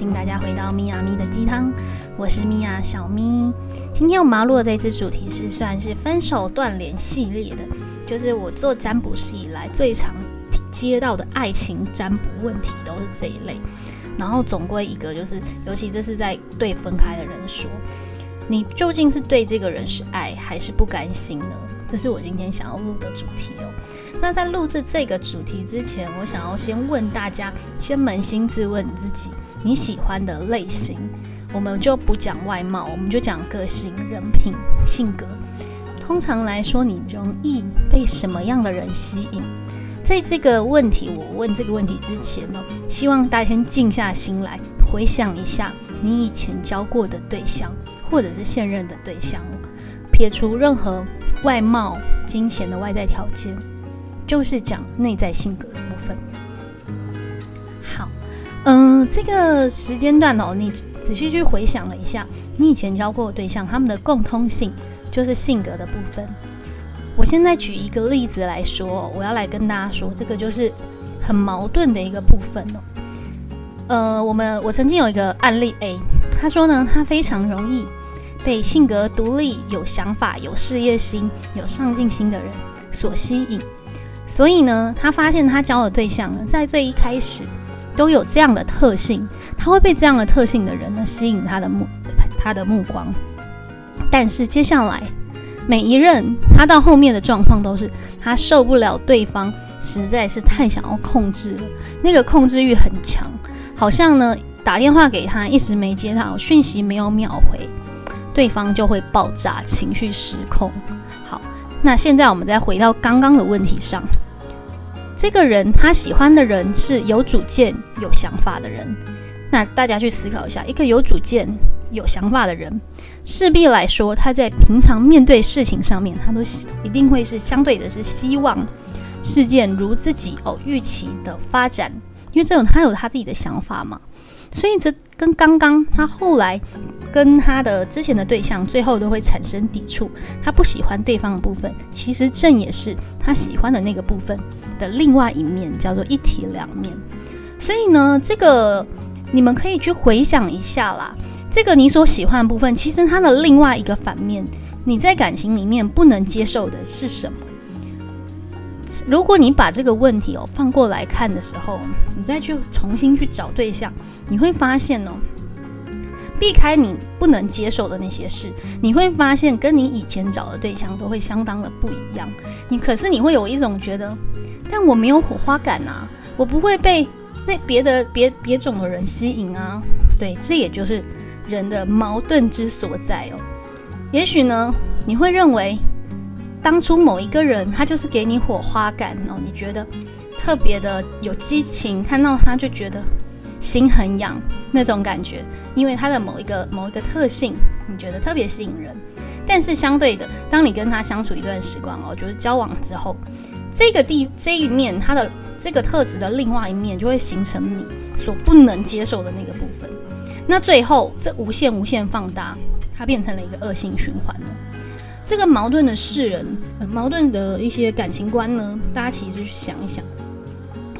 迎大家回到咪呀咪的鸡汤，我是咪呀小咪。今天我们要录的这支主题是算是分手断联系列的，就是我做占卜师以来最常接到的爱情占卜问题都是这一类。然后总归一个就是，尤其这是在对分开的人说，你究竟是对这个人是爱还是不甘心呢？这是我今天想要录的主题哦。那在录制这个主题之前，我想要先问大家，先扪心自问自己，你喜欢的类型，我们就不讲外貌，我们就讲个性、人品、性格。通常来说，你容易被什么样的人吸引？在这个问题我问这个问题之前呢，希望大家先静下心来，回想一下你以前交过的对象，或者是现任的对象，撇除任何外貌、金钱的外在条件。就是讲内在性格的部分。好，嗯，这个时间段哦，你仔细去回想了一下，你以前交过的对象，他们的共通性就是性格的部分。我现在举一个例子来说，我要来跟大家说，这个就是很矛盾的一个部分哦。呃，我们我曾经有一个案例 A，他说呢，他非常容易被性格独立、有想法、有事业心、有上进心的人所吸引。所以呢，他发现他交的对象呢，在最一开始都有这样的特性，他会被这样的特性的人呢吸引他的目他的目光。但是接下来每一任他到后面的状况都是，他受不了对方实在是太想要控制了，那个控制欲很强，好像呢打电话给他一时没接到，讯息没有秒回，对方就会爆炸，情绪失控。好那现在我们再回到刚刚的问题上，这个人他喜欢的人是有主见、有想法的人。那大家去思考一下，一个有主见、有想法的人，势必来说他在平常面对事情上面，他都一定会是相对的是希望事件如自己哦预期的发展，因为这种他有他自己的想法嘛。所以这跟刚刚他后来跟他的之前的对象最后都会产生抵触，他不喜欢对方的部分，其实正也是他喜欢的那个部分的另外一面，叫做一体两面。所以呢，这个你们可以去回想一下啦，这个你所喜欢的部分，其实它的另外一个反面，你在感情里面不能接受的是什么？如果你把这个问题哦放过来看的时候，你再去重新去找对象，你会发现哦，避开你不能接受的那些事，你会发现跟你以前找的对象都会相当的不一样。你可是你会有一种觉得，但我没有火花感啊，我不会被那别的别别种的人吸引啊。对，这也就是人的矛盾之所在哦。也许呢，你会认为。当初某一个人，他就是给你火花感哦，你觉得特别的有激情，看到他就觉得心很痒那种感觉，因为他的某一个某一个特性，你觉得特别吸引人。但是相对的，当你跟他相处一段时光哦，就是交往之后，这个地这一面，他的这个特质的另外一面，就会形成你所不能接受的那个部分。那最后这无限无限放大，它变成了一个恶性循环了。这个矛盾的世人，矛盾的一些感情观呢，大家其实去想一想，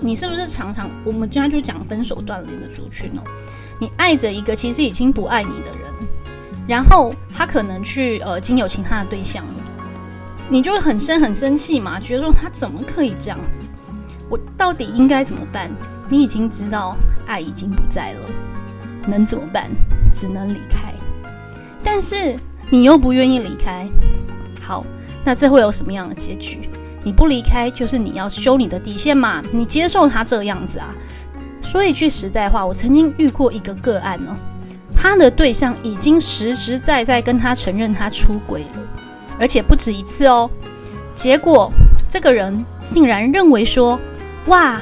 你是不是常常，我们今天就讲分手断联的族群哦，你爱着一个其实已经不爱你的人，然后他可能去呃经有其他的对象，你就会很生很生气嘛，觉得说他怎么可以这样子，我到底应该怎么办？你已经知道爱已经不在了，能怎么办？只能离开，但是。你又不愿意离开，好，那这会有什么样的结局？你不离开，就是你要修你的底线嘛？你接受他这样子啊？说一句实在话，我曾经遇过一个个案哦，他的对象已经实实在在跟他承认他出轨了，而且不止一次哦。结果这个人竟然认为说，哇，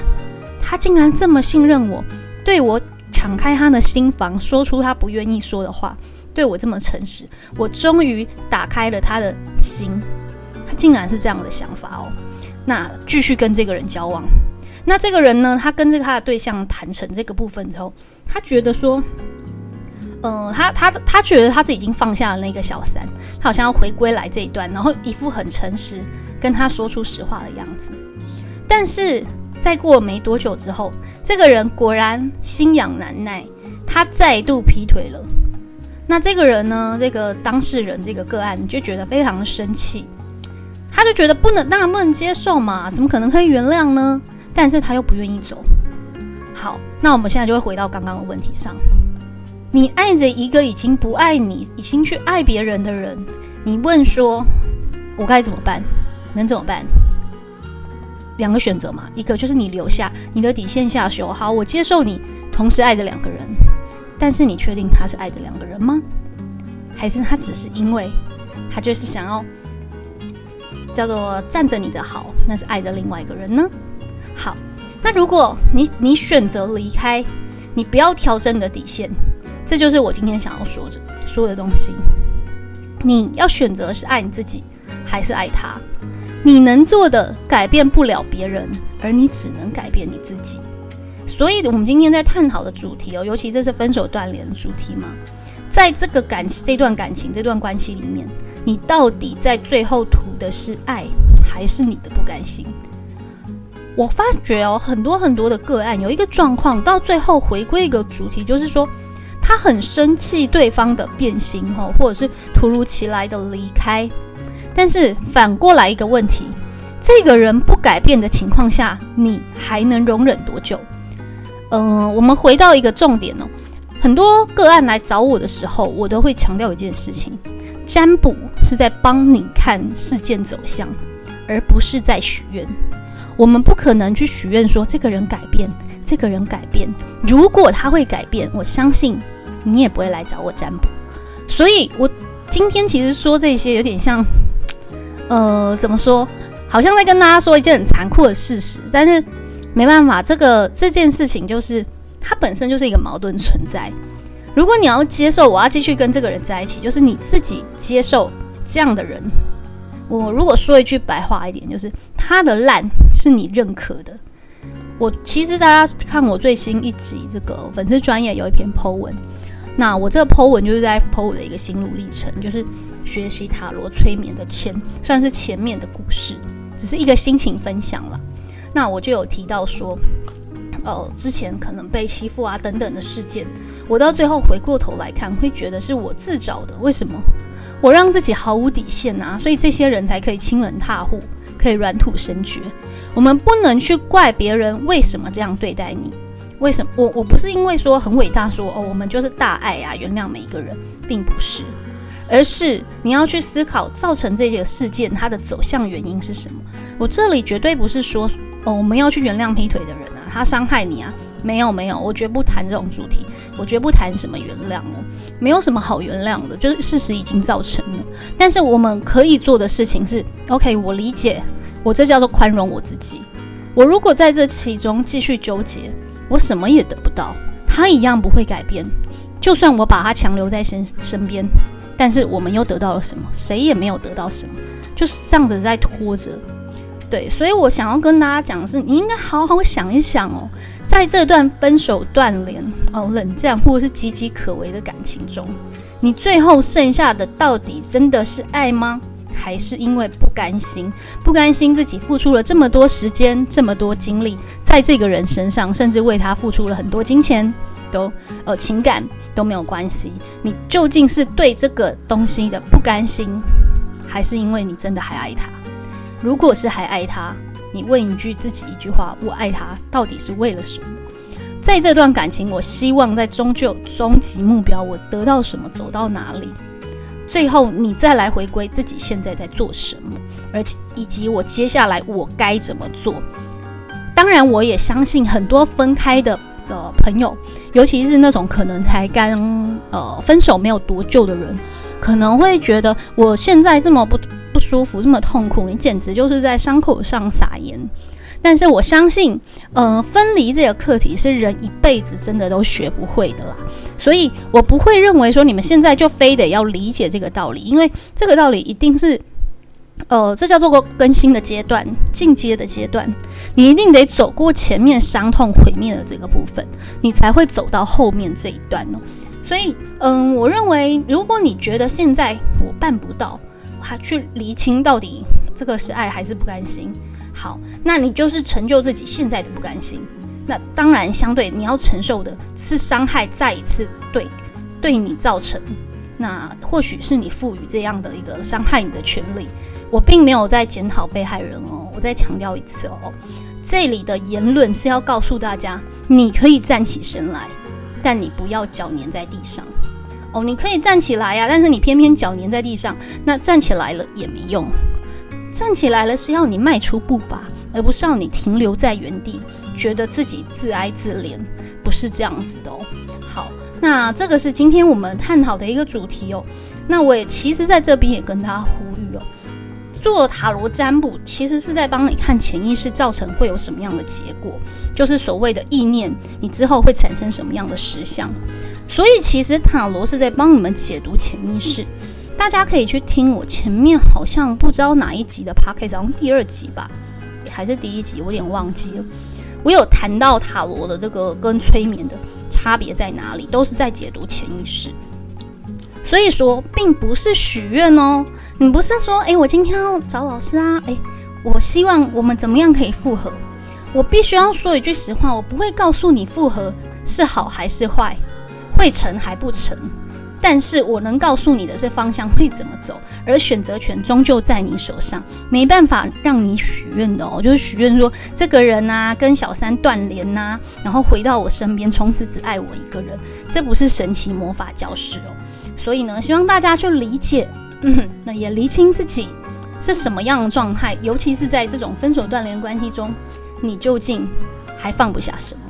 他竟然这么信任我，对我敞开他的心房，说出他不愿意说的话。对我这么诚实，我终于打开了他的心，他竟然是这样的想法哦。那继续跟这个人交往，那这个人呢？他跟这个他的对象谈成这个部分之后，他觉得说，呃，他他他觉得他自己已经放下了那个小三，他好像要回归来这一段，然后一副很诚实跟他说出实话的样子。但是再过没多久之后，这个人果然心痒难耐。他再度劈腿了。那这个人呢？这个当事人这个个案就觉得非常的生气，他就觉得不能，当然不能接受嘛，怎么可能可以原谅呢？但是他又不愿意走。好，那我们现在就会回到刚刚的问题上：你爱着一个已经不爱你、已经去爱别人的人，你问说，我该怎么办？能怎么办？两个选择嘛，一个就是你留下你的底线下修，好，我接受你同时爱着两个人，但是你确定他是爱着两个人吗？还是他只是因为他就是想要叫做占着你的好，那是爱着另外一个人呢？好，那如果你你选择离开，你不要调整你的底线，这就是我今天想要说的说的东西。你要选择是爱你自己，还是爱他？你能做的改变不了别人，而你只能改变你自己。所以，我们今天在探讨的主题哦，尤其这是分手断联的主题嘛，在这个感情这段感情这段关系里面，你到底在最后图的是爱，还是你的不甘心？我发觉哦，很多很多的个案有一个状况，到最后回归一个主题，就是说他很生气对方的变心哦，或者是突如其来的离开。但是反过来一个问题，这个人不改变的情况下，你还能容忍多久？嗯，我们回到一个重点哦。很多个案来找我的时候，我都会强调一件事情：占卜是在帮你看事件走向，而不是在许愿。我们不可能去许愿说这个人改变，这个人改变。如果他会改变，我相信你也不会来找我占卜。所以，我今天其实说这些有点像。呃，怎么说？好像在跟大家说一件很残酷的事实，但是没办法，这个这件事情就是它本身就是一个矛盾存在。如果你要接受我要继续跟这个人在一起，就是你自己接受这样的人。我如果说一句白话一点，就是他的烂是你认可的。我其实大家看我最新一集这个粉丝专业有一篇 Po 文。那我这个 Po 文就是在 Po 我的一个心路历程，就是学习塔罗催眠的前，算是前面的故事，只是一个心情分享了。那我就有提到说，呃，之前可能被欺负啊等等的事件，我到最后回过头来看，会觉得是我自找的。为什么？我让自己毫无底线啊，所以这些人才可以亲人踏户，可以软土生绝。我们不能去怪别人为什么这样对待你。为什么我我不是因为说很伟大说哦我们就是大爱啊原谅每一个人并不是，而是你要去思考造成这个事件它的走向原因是什么。我这里绝对不是说哦我们要去原谅劈腿的人啊，他伤害你啊，没有没有，我绝不谈这种主题，我绝不谈什么原谅哦，没有什么好原谅的，就是事实已经造成了。但是我们可以做的事情是，OK，我理解，我这叫做宽容我自己。我如果在这其中继续纠结。我什么也得不到，他一样不会改变。就算我把他强留在身身边，但是我们又得到了什么？谁也没有得到什么，就是这样子在拖着。对，所以我想要跟大家讲的是，你应该好好想一想哦，在这段分手断联、哦冷战或者是岌岌可危的感情中，你最后剩下的到底真的是爱吗？还是因为不甘心，不甘心自己付出了这么多时间、这么多精力在这个人身上，甚至为他付出了很多金钱，都呃情感都没有关系。你究竟是对这个东西的不甘心，还是因为你真的还爱他？如果是还爱他，你问一句自己一句话：我爱他到底是为了什么？在这段感情，我希望在终究终极目标，我得到什么，走到哪里？最后，你再来回归自己现在在做什么，而且以及我接下来我该怎么做。当然，我也相信很多分开的的朋友，尤其是那种可能才刚呃分手没有多久的人，可能会觉得我现在这么不舒服，这么痛苦，你简直就是在伤口上撒盐。但是我相信，呃，分离这个课题是人一辈子真的都学不会的啦。所以我不会认为说你们现在就非得要理解这个道理，因为这个道理一定是，呃，这叫做过更新的阶段、进阶的阶段，你一定得走过前面伤痛毁灭的这个部分，你才会走到后面这一段哦。所以，嗯，我认为如果你觉得现在我办不到，还去厘清到底这个是爱还是不甘心。好，那你就是成就自己现在的不甘心，那当然相对你要承受的是伤害再一次对对你造成，那或许是你赋予这样的一个伤害你的权利。我并没有在检讨被害人哦，我再强调一次哦，这里的言论是要告诉大家，你可以站起身来，但你不要脚粘在地上哦。你可以站起来呀，但是你偏偏脚粘在地上，那站起来了也没用。站起来了是要你迈出步伐，而不是要你停留在原地，觉得自己自哀自怜，不是这样子的哦。好，那这个是今天我们探讨的一个主题哦。那我也其实在这边也跟大家呼吁哦。做塔罗占卜其实是在帮你看潜意识造成会有什么样的结果，就是所谓的意念，你之后会产生什么样的实相。所以其实塔罗是在帮你们解读潜意识。大家可以去听我前面好像不知道哪一集的 podcast，好像第二集吧，还是第一集，我有点忘记了。我有谈到塔罗的这个跟催眠的差别在哪里，都是在解读潜意识。所以说，并不是许愿哦。你不是说，诶，我今天要找老师啊？诶，我希望我们怎么样可以复合？我必须要说一句实话，我不会告诉你复合是好还是坏，会成还不成。但是我能告诉你的是方向会怎么走，而选择权终究在你手上，没办法让你许愿的哦。就是许愿说，这个人呐跟小三断联呐，然后回到我身边，从此只爱我一个人，这不是神奇魔法教室哦。所以呢，希望大家去理解，嗯，那也厘清自己是什么样的状态，尤其是在这种分手断联关系中，你究竟还放不下什么？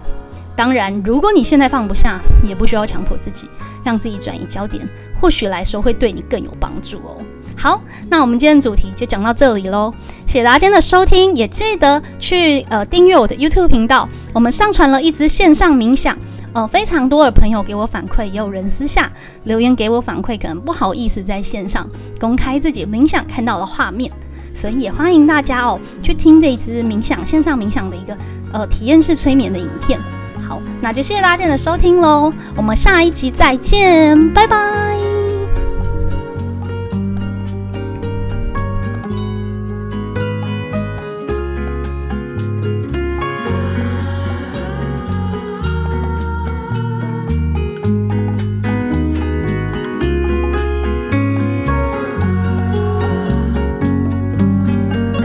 当然，如果你现在放不下，也不需要强迫自己，让自己转移焦点，或许来说会对你更有帮助哦。好，那我们今天的主题就讲到这里喽，谢谢大家今天的收听，也记得去呃订阅我的 YouTube 频道，我们上传了一支线上冥想。呃，非常多的朋友给我反馈，也有人私下留言给我反馈，可能不好意思在线上公开自己冥想看到的画面，所以也欢迎大家哦去听这一支冥想线上冥想的一个呃体验式催眠的影片。好，那就谢谢大家的收听喽，我们下一集再见，拜拜。